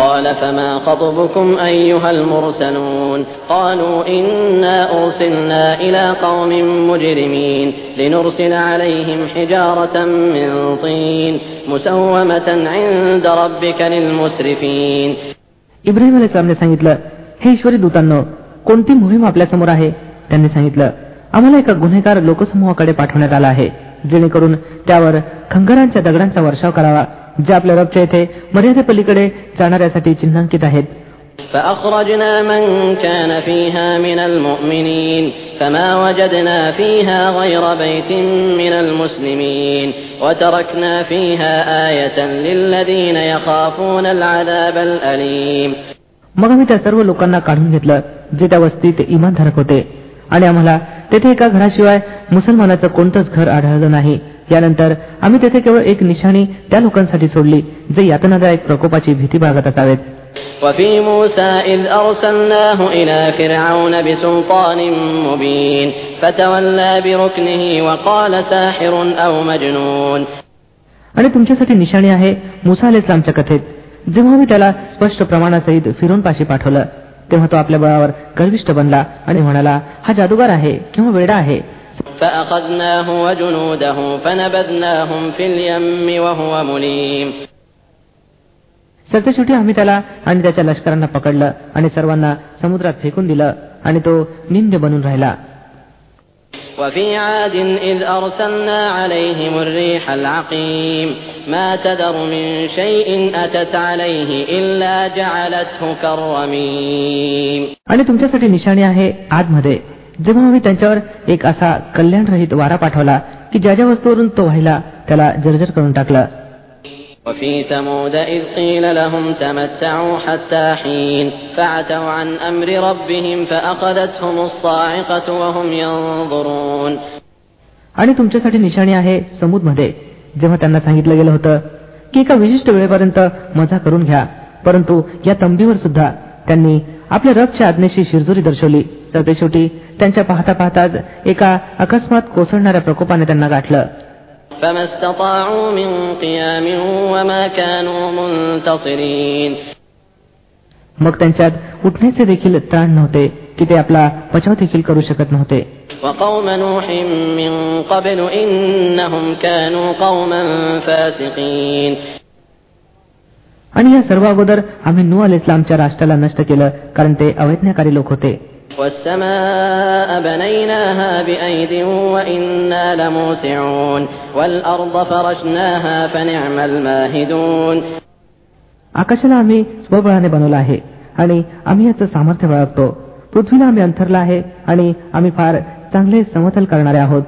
قال فما خطبكم أيها المرسلون قالوا إنا أرسلنا إلى قوم مجرمين لنرسل عليهم حجارة من طين مسومة عند ربك للمسرفين इब्राहिम अली इस्लामने सांगितलं हे ईश्वरी दूतांनो कोणती मोहीम आपल्यासमोर आहे त्यांनी सांगितलं आम्हाला एका गुन्हेगार लोकसमूहाकडे पाठवण्यात आला आहे जेणेकरून त्यावर खंगरांच्या दगडांचा वर्षाव करावा जे आपल्या रबच्या येथे मर्यादेपलीकडे जाणाऱ्यासाठी चिन्हांकित आहेत فأخرجنا من كان فيها من المؤمنين فما وجدنا فيها غير بيت من المسلمين وتركنا فيها آية للذين يخافون العذاب الأليم मग आम्ही त्या सर्व लोकांना काढून घेतलं जे त्या वस्तीत इमानधारक होते आणि आम्हाला तेथे एका घराशिवाय मुसलमानाचं कोणतंच घर आढळलं नाही यानंतर आम्ही तेथे केवळ एक निशाणी त्या लोकांसाठी सोडली जे यातनादायक प्रकोपाची भीती बाळगत असावेत وفي موسى إذ أرسلناه إلى فرعون بسلطان مبين فتولى بركنه وقال ساحر أو مجنون आणि तुमच्यासाठी निशाणी आहे मुसा अले इस्लामच्या कथेत जेव्हा मी त्याला स्पष्ट प्रमाणासहित फिरून पाशी पाठवलं तेव्हा तो आपल्या बळावर गर्विष्ठ बनला आणि म्हणाला हा जादूगार आहे किंवा वेडा आहे. सरतेशेवटी आम्ही त्याला आणि त्याच्या लष्करांना पकडलं आणि सर्वांना समुद्रात फेकून दिलं आणि तो निंद बनून राहिला. وفي عاد إذ أرسلنا عليهم الريح العقيم ما تذر من شيء أتت عليه إلا جعلته كالرميم आणि तुमच्यासाठी निशाणी आहे आतमध्ये जेव्हा आम्ही त्यांच्यावर एक असा कल्याणरहित वारा पाठवला की ज्या ज्या वस्तूवरून तो वाहिला त्याला जर्जर करून टाकलं وفي ثمود إذ قيل لهم تمتعوا حتى حين فعتوا عن أمر ربهم فأخذتهم الصاعقة وهم ينظرون आणि तुमच्यासाठी निशाणी आहे समुदमध्ये जेव्हा त्यांना सांगितलं गेलं होतं की एका विशिष्ट वेळेपर्यंत मजा करून घ्या परंतु या तंबीवर सुद्धा त्यांनी आपल्या रथच्या आज्ञेशी शिरजोरी दर्शवली तर ते शेवटी त्यांच्या पाहता पाहताच एका अकस्मात कोसळणाऱ्या प्रकोपाने त्यांना गाठलं فما استطاعوا من قيام وما كانوا منتصرين मग त्यांच्यात उठण्याचे देखील त्राण नव्हते की ते आपला बचाव देखील करू शकत नव्हते وقوم نوح من قبل إنهم كانوا قوما فاسقين आणि या सर्व अगोदर आम्ही नू अल इस्लामच्या राष्ट्राला नष्ट केलं कारण ते अवैज्ञाकारी लोक होते والسماء بنيناها بأيد وإنا لموسعون والأرض فرشناها فنعم الماهدون आकाशाला आम्ही स्वबळाने बनवलं आहे आणि आम्ही याचं सामर्थ्य बाळगतो पृथ्वीला आम्ही अंथरला आहे आणि आम्ही फार चांगले समतल करणारे आहोत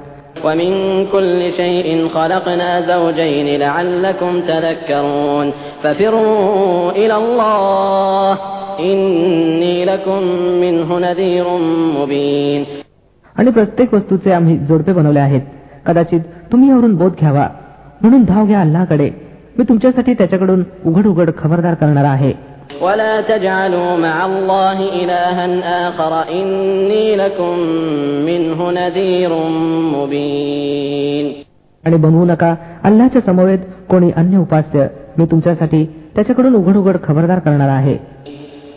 ومن كل شيء خلقنا زوجين لعلكم تذكرون ففروا إلى الله إني لكم منه نذير مبين आणि प्रत्येक वस्तूचे आम्ही जोडपे बनवले आहेत कदाचित तुम्ही यावरून बोध घ्यावा म्हणून धाव घ्या अल्लाकडे मी तुमच्यासाठी त्याच्याकडून उघड उघड खबरदार करणार आहे ولا تجعلوا مع الله إلها آخر إني لكم منه نذير مبين आणि बनवू नका अल्लाच्या समवेत कोणी अन्य उपास्य मी तुमच्यासाठी त्याच्याकडून उघड उघड खबरदार करणार आहे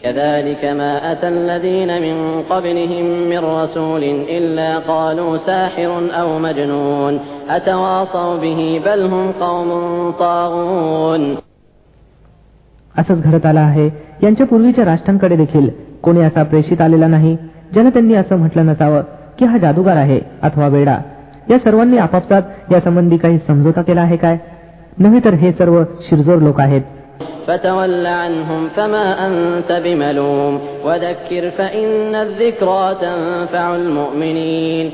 كذلك ما أتى الذين من قبلهم من رسول إلا قالوا ساحر أو مجنون أتواصوا به بل هم قوم طاغون असंच घडत आलं आहे यांच्या पूर्वीच्या राष्ट्रांकडे देखील कोणी असा प्रेषित आलेला नाही ज्यानं त्यांनी असं म्हटलं नसावं की हा जादूगार आहे अथवा वेडा या सर्वांनी आपापसात यासंबंधी काही समजोता केला आहे काय नव्हे तर हे सर्व शिरजोर लोक आहेत فتول عنهم فما أنت بملوم وذكر فإن الذكرى تنفع المؤمنين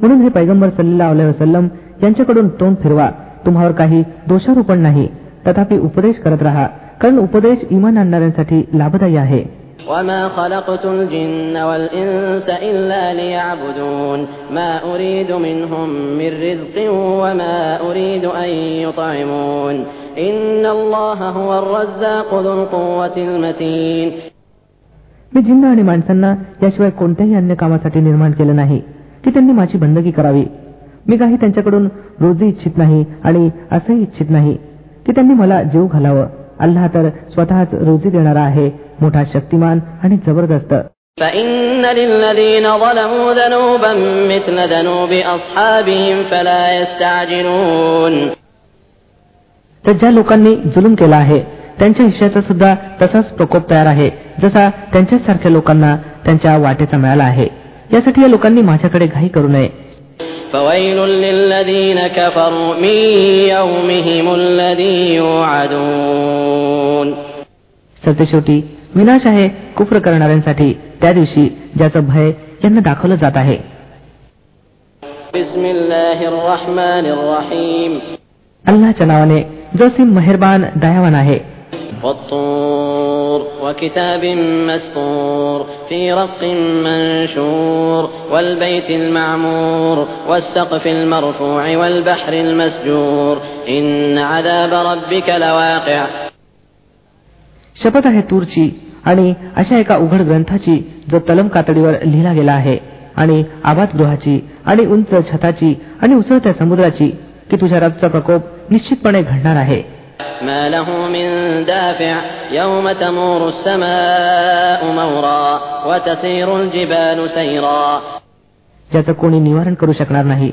म्हणून हे पैगंबर सल्लेला अलैहि वसल्लम यांच्याकडून तोंड फिरवा तुम्हावर काही दोषारोपण नाही तथापि उपदेश करत राहा कारण उपदेश इमान आणणाऱ्यांसाठी लाभदायी आहे وما خلقت الجن والإنس إلا ليعبدون ما أريد منهم من رزق وما أريد أن يطعمون إن الله هو الرزاق ذو القوة المتين मी जिन्न आणि माणसांना याशिवाय कोणत्याही अन्य कामासाठी निर्माण केलं नाही की त्यांनी माझी बंदगी करावी मी काही त्यांच्याकडून रोजी इच्छित नाही आणि असंही इच्छित नाही की त्यांनी मला जीव घालावं अल्लाह तर स्वतःच रोजी देणारा आहे मोठा शक्तिमान आणि जबरदस्त فإن للذين ظلموا ذنوبا مثل ذنوب أصحابهم فلا يستعجلون तर ज्या लोकांनी जुलूम केला आहे त्यांच्या हिश्याचा सुद्धा तसाच प्रकोप तयार आहे जसा त्यांच्याच सारख्या लोकांना त्यांच्या वाटेचा मिळाला आहे. यासाठी या लोकांनी माझ्याकडे घाई करू नये. सत्यशेवटी विनाश आहे कुफ्र करणाऱ्यांसाठी त्या दिवशी ज्याचं भय यांना दाखवलं जात आहे. بسم الله الرحمن الرحيم अल्लाच्या नावाने जो सिम मेहरबान दयावान आहे والطور وكتاب مسطور في رق منشور والبيت المعمور والسقف المرفوع والبحر المسجور إن عذاب ربك لواقع शपथ आहे तूरची आणि अशा एका उघड ग्रंथाची जो तलम कातडीवर लिहिला गेला आहे आणि आबाद गृहाची आणि उंच छताची आणि उसळत्या समुद्राची की तुझ्या रबचा प्रकोप निश्चितपणे घडणार आहे ما له من دافع يوم تمور السماء مورا وتسير الجبال سيرا ज्याचं कोणी निवारण करू शकणार नाही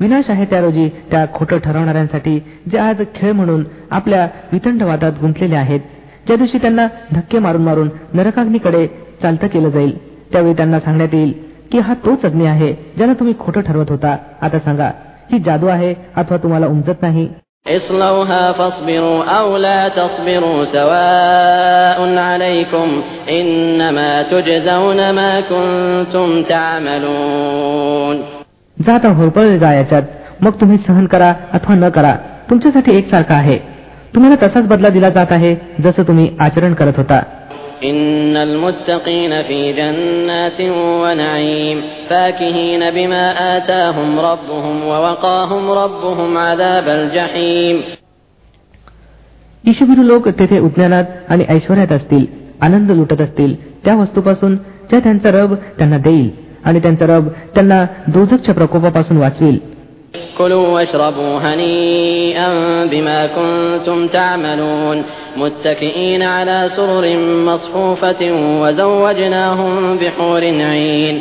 विनाश आहे त्या रोजी त्या खोटं ठरवणाऱ्यांसाठी जे आज खेळ म्हणून आपल्या वितंडवादात गुंतलेले आहेत ज्या दिवशी त्यांना धक्के मारून मारून नरकाग्नीकडे चालतं केलं जाईल त्यावेळी त्यांना सांगण्यात येईल की हा तोच अग्नी आहे ज्याला तुम्ही खोटं ठरवत होता आता सांगा ही जादू आहे अथवा तुम्हाला उमजत नाही اصلوها فاصبروا أو لا تصبروا سواء عليكم إنما تجزون ما كنتم تعملون जा आता होरपळले जा याच्यात मग तुम्ही सहन करा अथवा न करा तुमच्यासाठी एकसारखा आहे तुम्हाला तसाच बदला दिला जात आहे जसं तुम्ही आचरण करत होता إن المتقين في جنات ونعيم فاكهين بما آتاهم ربهم ووقاهم ربهم عذاب الجحيم ईशभिरू लोक तेथे उज्ञानात आणि ऐश्वर्यात असतील आनंद लुटत असतील त्या वस्तूपासून ज्या त्यांचा रब त्यांना देईल आणि त्यांचा रब त्यांना दोजकच्या प्रकोपापासून वाचवेल كلوا واشربوا هنيئا بما كنتم تعملون متكئين على سرر مصفوفة وزوجناهم بحور عين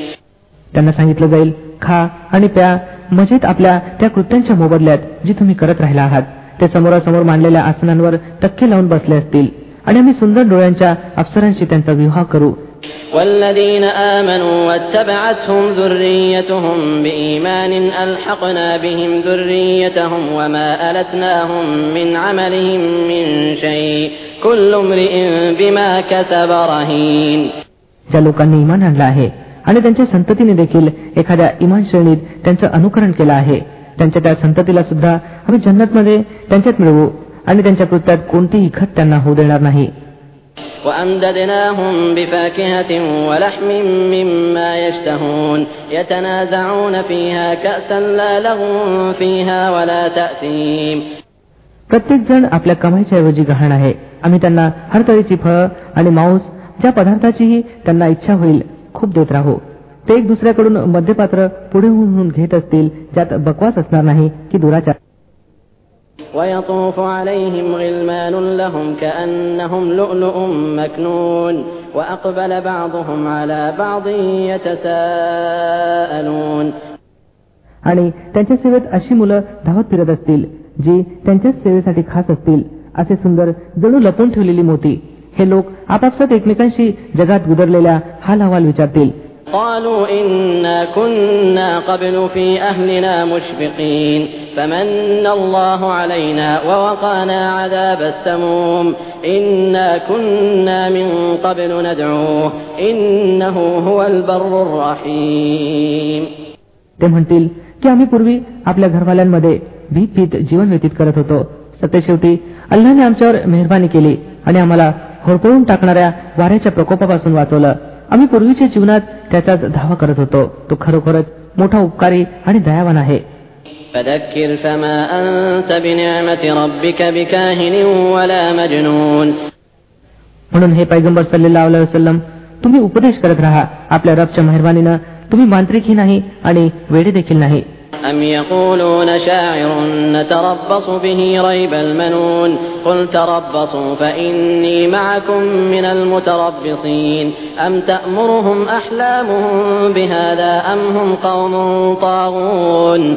त्यांना सांगितलं जाईल खा आणि प्या मजेत आपल्या त्या कृत्यांच्या मोबदल्यात जी तुम्ही करत राहिला आहात ते समोरासमोर मांडलेल्या आसनांवर टक्के लावून बसले असतील आणि आम्ही सुंदर डोळ्यांच्या अप्सरांशी त्यांचा विवाह करू والذين آمنوا واتبعتهم ذريتهم بإيمان ألحقنا بهم ذريتهم وما ألتناهم من عملهم من شيء كل امرئ بما كسب رهين ज्या लोकांनी इमान आणलं आहे आणि त्यांच्या संततीने देखील एखाद्या इमान श्रेणीत त्यांचं अनुकरण केलं आहे त्यांच्या त्या संततीला सुद्धा आम्ही जन्नतमध्ये त्यांच्यात मिळवू आणि त्यांच्या कृत्यात कोणतीही खट त्यांना होऊ देणार नाही وأمددناهم بفاكهة ولحم مما يشتهون يتنازعون فيها كأسا لا لغو فيها ولا تأثيم प्रत्येक जण आपल्या कमाईच्या ऐवजी गहाण आहे आम्ही त्यांना हर तऱ्हेची फळं आणि मांस ज्या पदार्थाचीही त्यांना इच्छा होईल खूप देत राहू ते एक दुसऱ्याकडून मध्यपात्र पुढे होऊन घेत असतील ज्यात बकवास असणार नाही की दुराचार ويطوف عليهم غلمان لهم كأنهم لؤلؤ مكنون وأقبل بعضهم على بعض يتساءلون आणि त्यांच्या सेवेत अशी मुलं धावत फिरत असतील जी त्यांच्याच सेवेसाठी खास असतील असे सुंदर जणू लपून ठेवलेली मोती हे लोक आपापसात एकमेकांशी जगात गुदरलेल्या हाल अहवाल विचारतील قالوا إنا كنا قبل في أهلنا مشفقين فمن الله علينا ووقانا عذاب السموم إنا كنا من قبل ندعوه إنه هو البر الرحيم ते म्हणतील की आम्ही पूर्वी आपल्या घरवाल्यांमध्ये भीत भीत जीवन व्यतीत करत होतो सत्यशेवटी अल्लाने आमच्यावर मेहरबानी केली आणि आम्हाला होरपळून टाकणाऱ्या वाऱ्याच्या प्रकोपापासून वाचवलं आम्ही पूर्वीच्या जीवनात त्याचाच धावा करत होतो. तो खरोखरच मोठा उपकारी आणि दयावान आहे. म्हणून हे पैगंबर सल्लेला तुम्ही उपदेश करत राहा. आपल्या रबच्या मेहरबानीनं तुम्ही मांत्रिकही नाही आणि वेडे देखील नाही. أم يقولون شاعر نتربص به ريب المنون قل تربصوا فإني معكم من المتربصين أم تأمرهم أحلامهم بهذا أم هم قوم طاغون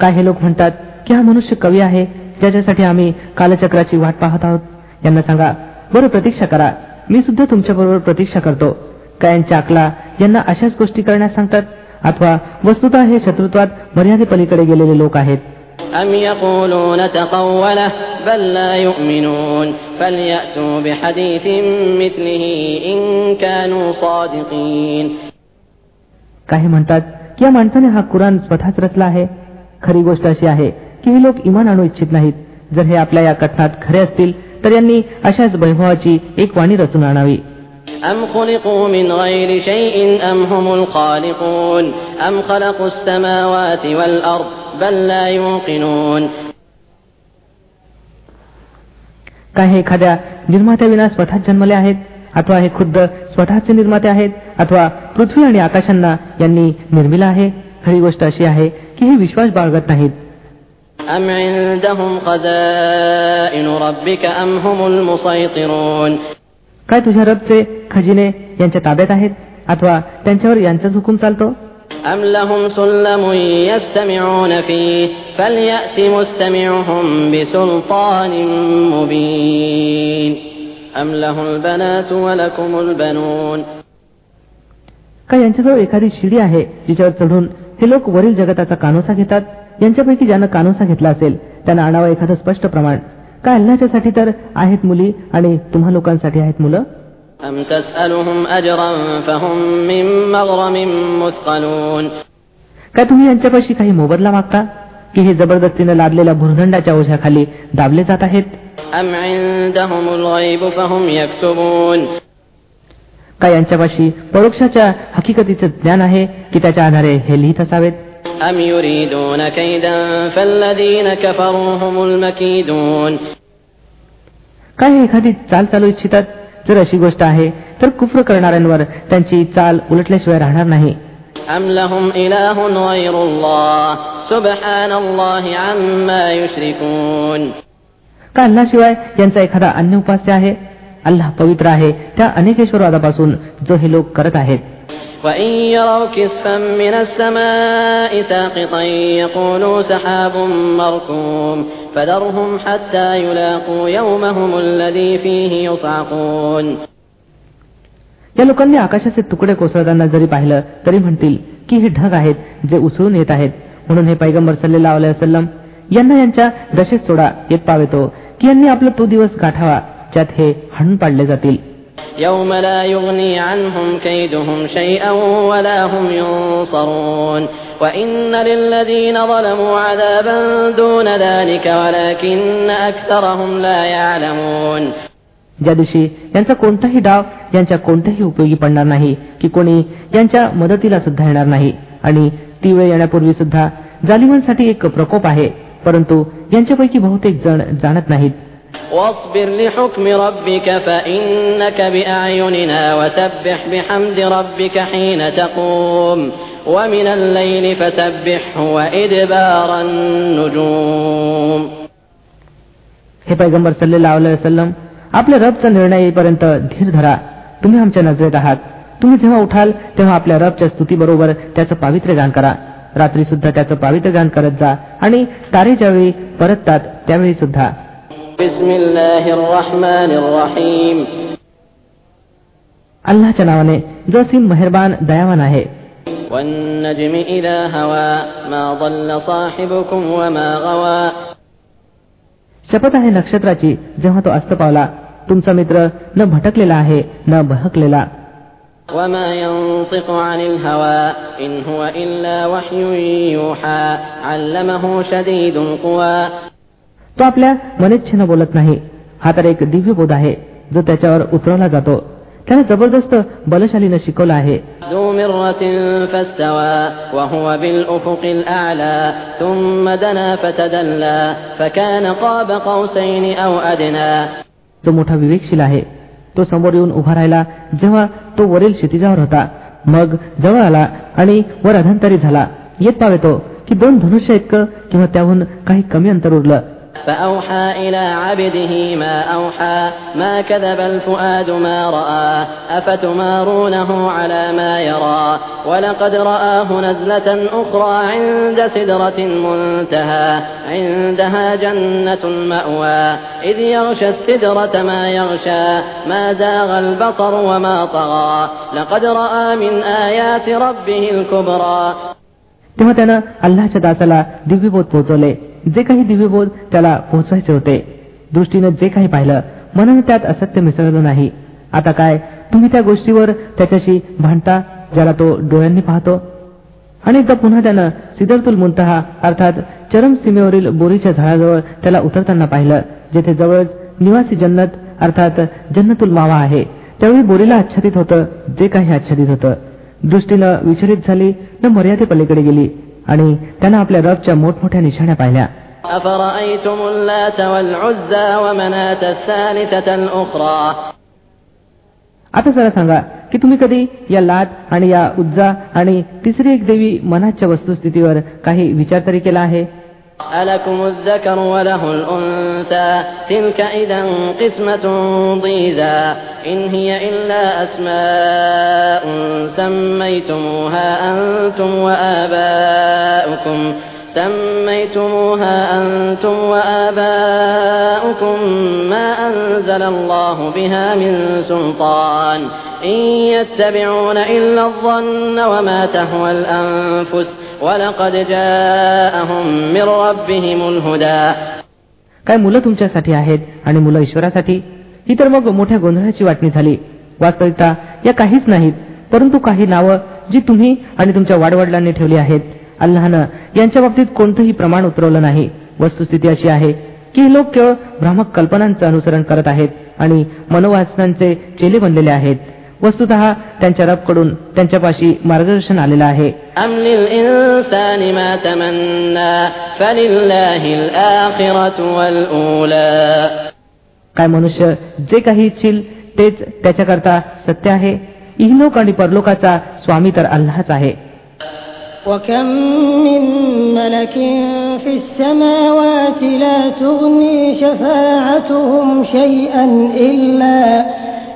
काय हे लोक म्हणतात की हा मनुष्य कवी आहे ज्याच्यासाठी आम्ही कालचक्राची वाट पाहत आहोत यांना सांगा बरं प्रतीक्षा करा मी सुद्धा तुमच्याबरोबर प्रतीक्षा करतो काय यांच्या अकला यांना अशाच गोष्टी करण्यास सांगतात अथवा वस्तुतः हे शत्रुत्वात मर्यादेपलीकडे गेलेले लोक आहेत أم يقولون تقوله بل لا يؤمنون فليأتوا بحديث مثله إن كانوا صادقين काही म्हणतात की या माणसाने हा कुराण स्वतःच रचला आहे खरी गोष्ट अशी आहे की हे लोक इमान आणू इच्छित नाहीत जर हे आपल्या या कथनात खरे असतील तर यांनी अशाच वैभवाची एक वाणी रचून आणावी أم خلقوا من غير شيء أم هم الخالقون أم خلقوا السماوات والأرض بل لا يوقنون काय हे एखाद्या निर्मात्याविना स्वतःच जन्मले आहेत अथवा हे खुद्द स्वतःचे निर्माते आहेत अथवा पृथ्वी आणि आकाशांना यांनी निर्मिला आहे खरी गोष्ट अशी आहे की हे विश्वास बाळगत नाहीत أم عندهم خزائن ربك أم هم المسيطرون काय तुझ्या रबचे खजिने यांच्या ताब्यात आहेत अथवा त्यांच्यावर यांचाच हुकूम चालतो أم لهم سلم يستمعون فيه فليأت مستمعهم بسلطان مبين أم له البنات ولكم البنون काय यांच्याजवळ एखादी शिडी आहे जिच्यावर चढून हे लोक वरील जगताचा कानोसा घेतात यांच्यापैकी ज्यानं कानोसा घेतला असेल त्यांना आणावं एखादं स्पष्ट प्रमाण काय अल्लाच्यासाठी तर आहेत मुली आणि तुम्हा लोकांसाठी आहेत मुलं أم تسألهم أجرا فهم من مغرم مثقلون काय तुम्ही यांच्यापाशी काही मोबदला मागता की हे जबरदस्तीनं लादलेल्या भुर्दंडाच्या ओझ्याखाली दाबले जात आहेत أم عندهم الغيب فهم يكتبون काय यांच्यापाशी परोक्षाच्या हकीकतीचं ज्ञान आहे की त्याच्या आधारे हे लिहित असावेत أم يريدون كيدا فالذين كفروا هم المكيدون काय हे एखादी चाल चालू इच्छितात जर अशी गोष्ट आहे तर कुफ्र करणाऱ्यांवर त्यांची चाल उलटल्याशिवाय राहणार नाही. का अल्लाशिवाय यांचा एखादा अन्य उपास्य आहे? अल्लाह पवित्र आहे त्या अनेकेश्वरवादापासून जो हे लोक करत आहेत. وإن يروا كسفا من السماء ساقطا يقولوا سحاب مركوم فذرهم حتى يلاقوا يومهم الذي فيه يصعقون या लोकांनी आकाशाचे तुकडे कोसळताना जरी पाहिलं तरी म्हणतील की हे ढग आहेत जे उसळून येत आहेत म्हणून हे पैगंबर सल्लेला वसलम यांना यांच्या दशेत सोडा येत पावेतो की यांनी आपला तो दिवस गाठावा ज्यात हे हाणून पाडले जातील يوم لا يغني عنهم كيدهم شيئا ولا هم ينصرون وإن للذين ظلموا عذابا دون ذلك ولكن أكثرهم لا يعلمون ज्या दिवशी यांचा कोणताही डाव यांच्या कोणत्याही उपयोगी पडणार नाही की कोणी यांच्या मदतीला सुद्धा येणार नाही आणि ती वेळ येण्यापूर्वी सुद्धा जालिमांसाठी एक प्रकोप आहे परंतु यांच्यापैकी बहुतेक जण जाणत नाहीत واصبر لحكم ربك فإنك بأعيننا وسبح بحمد ربك حين تقوم ومن الليل فسبحه وإدبار النجوم हे पैगंबर सल्लेला वसलम आपल्या रबचा निर्णय येईपर्यंत धीर धरा तुम्ही आमच्या नजरेत आहात तुम्ही जेव्हा उठाल तेव्हा आपल्या रबच्या स्तुतीबरोबर त्याचं पावित्र्य गान करा रात्री सुद्धा त्याचं पावित्र्य गान करत जा आणि तारे ज्यावेळी परततात त्यावेळी सुद्धा بسم الله الرحمن الرحيم अल्लाच्या नावाने जो सिम मेहरबान दयावान आहे والنجم إذا هوى ما ضل صاحبكم وما غوى शपथ आहे नक्षत्राची जेव्हा तो अस्त पावला तुमचा मित्र न भटकलेला आहे न बहकलेला وما ينطق عن الهوى إن هو إلا وحي يوحى علمه شديد القوى तो आपल्या मनेच्छेनं बोलत नाही. हा तर एक दिव्य बोध आहे जो त्याच्यावर उतरवला जातो. त्याने जबरदस्त बलशालीनं शिकवलं आहे. जो मोठा विवेकशील आहे तो समोर येऊन उभा राहिला जेव्हा तो वरील क्षितिजावर होता. मग जवळ आला आणि वर अधांतरी झाला. येत पावेतो की दोन धनुष्य एक किंवा त्याहून काही कमी अंतर उरलं. فأوحى إلى عبده ما أوحى ما كذب الفؤاد ما رأى أفتمارونه على ما يرى ولقد رآه نزلة أخرى عند سدرة منتهى عندها جنة المأوى إذ يغشى السدرة ما يغشى ما زاغ البصر وما طغى لقد رأى من آيات ربه الكبرى तेव्हा त्यानं अल्लाच्या दासाला दिव्यबोध पोहोचवले जे काही दिव्यबोध त्याला पोहोचवायचे होते. दृष्टीनं जे काही पाहिलं मनानं त्यात असत्य मिसळलं नाही. आता काय? तुम्ही त्या गोष्टीवर त्याच्याशी भांडता ज्याला तो डोळ्यांनी पाहतो? आणि पुन्हा त्यानं सिदरतुल मुंतहा अर्थात चरम सीमेवरील बोरीच्या झाडाजवळ त्याला उतरताना पाहिलं जेथे जवळच निवासी जन्नत अर्थात जन्नतुल मावा आहे. त्यावेळी बोरीला आच्छादित होतं जे काही आच्छादित होतं. दृष्टीनं विचलित झाली न मर्यादेपलीकडे गेली. आणि त्यांना आपल्या रबच्या मोठमोठ्या निशाण्या पाहिल्या. आता जरा सांगा की तुम्ही कधी या लाट आणि या उज्जा आणि तिसरी एक देवी मनाच्या वस्तुस्थितीवर काही विचार तरी केला आहे? ألكم الذكر وله الأنثى. تلك إذا قسمة ضيزى. إن هي إلا أسماء سميتموها أنتم وآباؤكم. سميتموها أنتم وآباؤكم ما أنزل الله بها من سلطان. إن يتبعون إلا الظن وما تهوى الأنفس. ولقد جاءهم من ربهم الهدى काय मुलं तुमच्यासाठी आहेत आणि मुलं ईश्वरासाठी ही तर मग मोठ्या गोंधळाची वाटणी झाली वास्तविकता या काहीच नाहीत परंतु काही नावं जी तुम्ही आणि तुमच्या वाडवडिलांनी ठेवली आहेत अल्लाहनं यांच्या बाबतीत कोणतंही प्रमाण उतरवलं नाही वस्तुस्थिती अशी आहे की हे लोक केवळ भ्रामक कल्पनांचं अनुसरण करत आहेत आणि मनोवासनांचे चेले बनलेले आहेत वस्तुत त्यांच्या रबकडून त्यांच्यापाशी मार्गदर्शन आलेलं आहे أم للإنسان ما تمنى فلله الآخرة والأولى काय मनुष्य जे काही इच्छिल तेच त्याच्याकरता सत्य आहे इहलोक आणि परलोकाचा स्वामी तर अल्लाच आहे وكم من ملك في السماوات لا تغني شفاعتهم شيئا إلا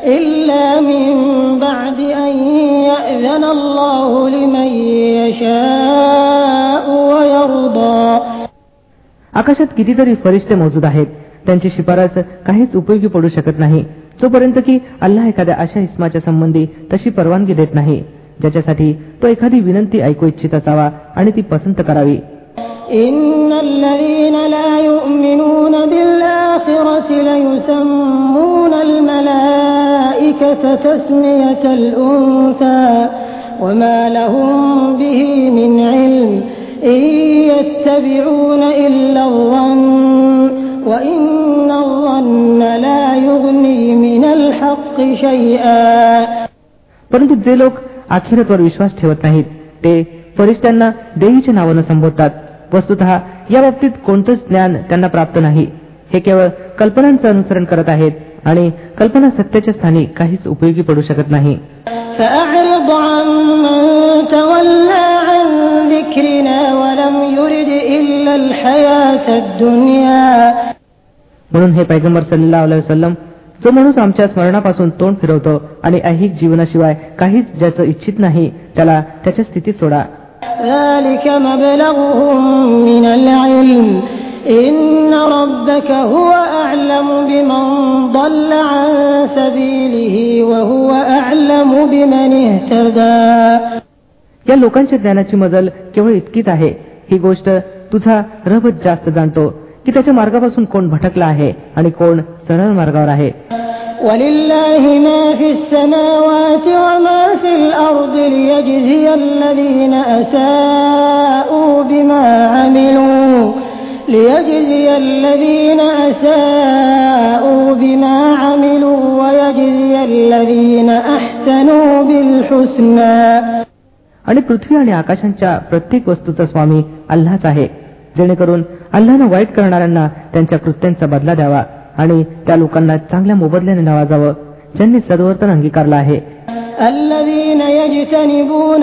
إلا من بعد أن يأذن الله لمن يشاء ويرضى आकाशात कितीतरी फरिश्ते मौजूद आहेत त्यांची शिफारस काहीच उपयोगी पडू शकत नाही जोपर्यंत की अल्लाह एखाद्या अशा इस्माच्या संबंधी तशी परवानगी देत नाही ज्याच्यासाठी तो एखादी विनंती ऐकू इच्छित असावा आणि ती पसंत करावी إن الذين لا يؤمنون بالآخرة ليسمون الملائكة تسمية الأنثى وما لهم به من علم إن يتبعون إلا الظن وإن الظن لا يغني من الحق شيئا परंतु जे लोक अखेरतवर विश्वास ठेवत नाहीत ते फरिश्त्यांना देवीच्या नावानं संबोधतात वस्तुत या बाबतीत कोणतंच ज्ञान त्यांना प्राप्त नाही हे केवळ कल्पनांचं अनुसरण करत आहेत आणि कल्पना सत्याच्या स्थानी काहीच उपयोगी पडू शकत नाही. म्हणून हे पैगंबर सल्ला वसलम जो माणूस आमच्या स्मरणापासून तोंड फिरवतो आणि अहिक जीवनाशिवाय काहीच ज्याचं इच्छित नाही त्याला त्याच्या स्थितीत सोडा. ذلك مبلغهم من العلم إن ربك هو أعلم بمن ضل عن سبيله وهو أعلم بمن اهتدى या लोकांच्या ज्ञानाची मजल केवळ इतकीच आहे ही गोष्ट तुझा रबच जास्त जाणतो की त्याच्या मार्गापासून कोण भटकला आहे आणि कोण सरळ मार्गावर आहे ولله ما في السماوات وما في الأرض ليجزي الذين أساءوا بما عملوا ليجزي الذين أساءوا بما عملوا ويجزي ويجزي الذين أحسنوا بالحسنى आणि पृथ्वी आणि आकाशांच्या प्रत्येक वस्तूचा स्वामी अल्लाच आहे जेणेकरून अल्लानं वाईट करणाऱ्यांना त्यांच्या कृत्यांचा बदला द्यावा आणि त्या लोकांना चांगल्या मोबदल्याने नवाजावं ज्यांनी सद्वर्तन अंगीकारलं आहे الذين يجتنبون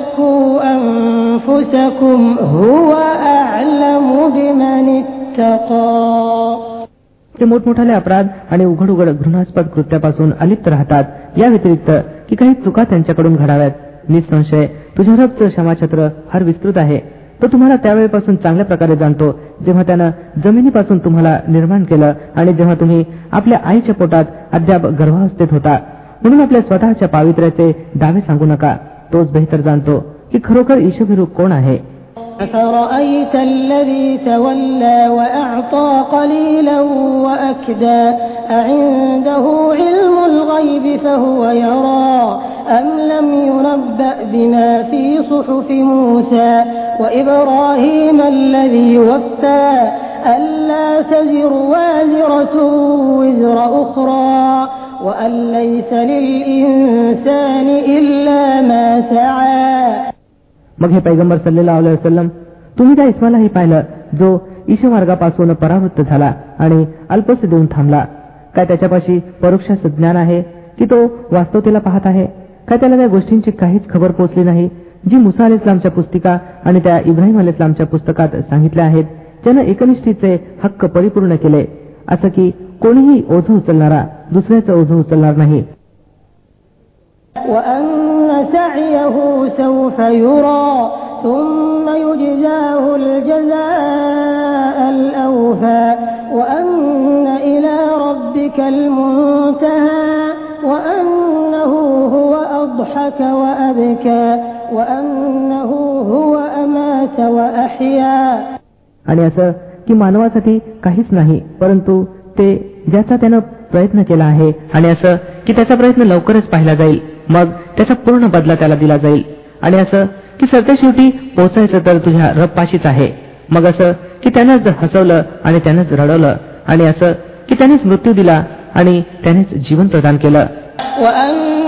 أنفسكم هو أعلم بمن اتقى ते मोठमोठाले अपराध आणि उघड उघड घृणास्पद कृत्यापासून अलिप्त राहतात या व्यतिरिक्त की काही चुका त्यांच्याकडून घडाव्यात निसंशय तुझ्या रबचं क्षमाछत्र फार विस्तृत आहे तो तुम्हाला त्यावेळेपासून चांगल्या प्रकारे जाणतो जेव्हा त्यानं जमिनीपासून तुम्हाला निर्माण केलं आणि जेव्हा तुम्ही आपल्या आईच्या पोटात अद्याप गर्भावस्थेत होता म्हणून आपल्या स्वतःच्या पावित्र्याचे दावे सांगू नका तोच बेहतर जाणतो की खरोखर ईशभिरू कोण आहे أفرأيت الذي تولى وأعطى قليلا وأكدى أعنده علم الغيب فهو يرى أم لم ينبأ بما في صحف موسى وإبراهيم الذي وفى ألا تزر وازرة وزر أخرى وأن ليس للإنسان إلا ما سعى मग हे पैगंबर सल्लेला वसलम तुम्ही त्या इस्मालाही पाहिलं जो ईशमार्गापासून परावृत्त झाला आणि अल्पस देऊन थांबला काय त्याच्यापाशी परोक्षाचं ज्ञान आहे की तो वास्तवतेला पाहत आहे काय त्याला त्या गोष्टींची काहीच खबर पोचली नाही जी मुसा अल इस्लामच्या पुस्तिका आणि त्या इब्राहिम अल इस्लामच्या पुस्तकात सांगितल्या आहेत ज्यानं एकनिष्ठीचे हक्क परिपूर्ण केले असं की कोणीही ओझं उचलणारा दुसऱ्याचं ओझं उचलणार नाही وأن سعيه سوف يرى ثم يجزاه الجزاء الأوفى وأن إلى ربك المنتهى وأنه هو أضحك وأبكى وأنه هو أمات وأحيا आणि असं की मानवासाठी काहीच नाही परंतु ते ज्याचा त्यानं प्रयत्न केला आहे आणि असं की त्याचा प्रयत्न लवकरच पाहिला जाईल. मग त्याचा पूर्ण बदला त्याला दिला जाईल. आणि असं की सरते शेवटी पोचायचं तर तुझ्या रप्पाशीच आहे. मग असं की त्यानंच हसवलं आणि त्यानंच रडवलं. आणि असं की त्यानेच मृत्यू दिला आणि त्यानेच जीवन प्रदान केलं.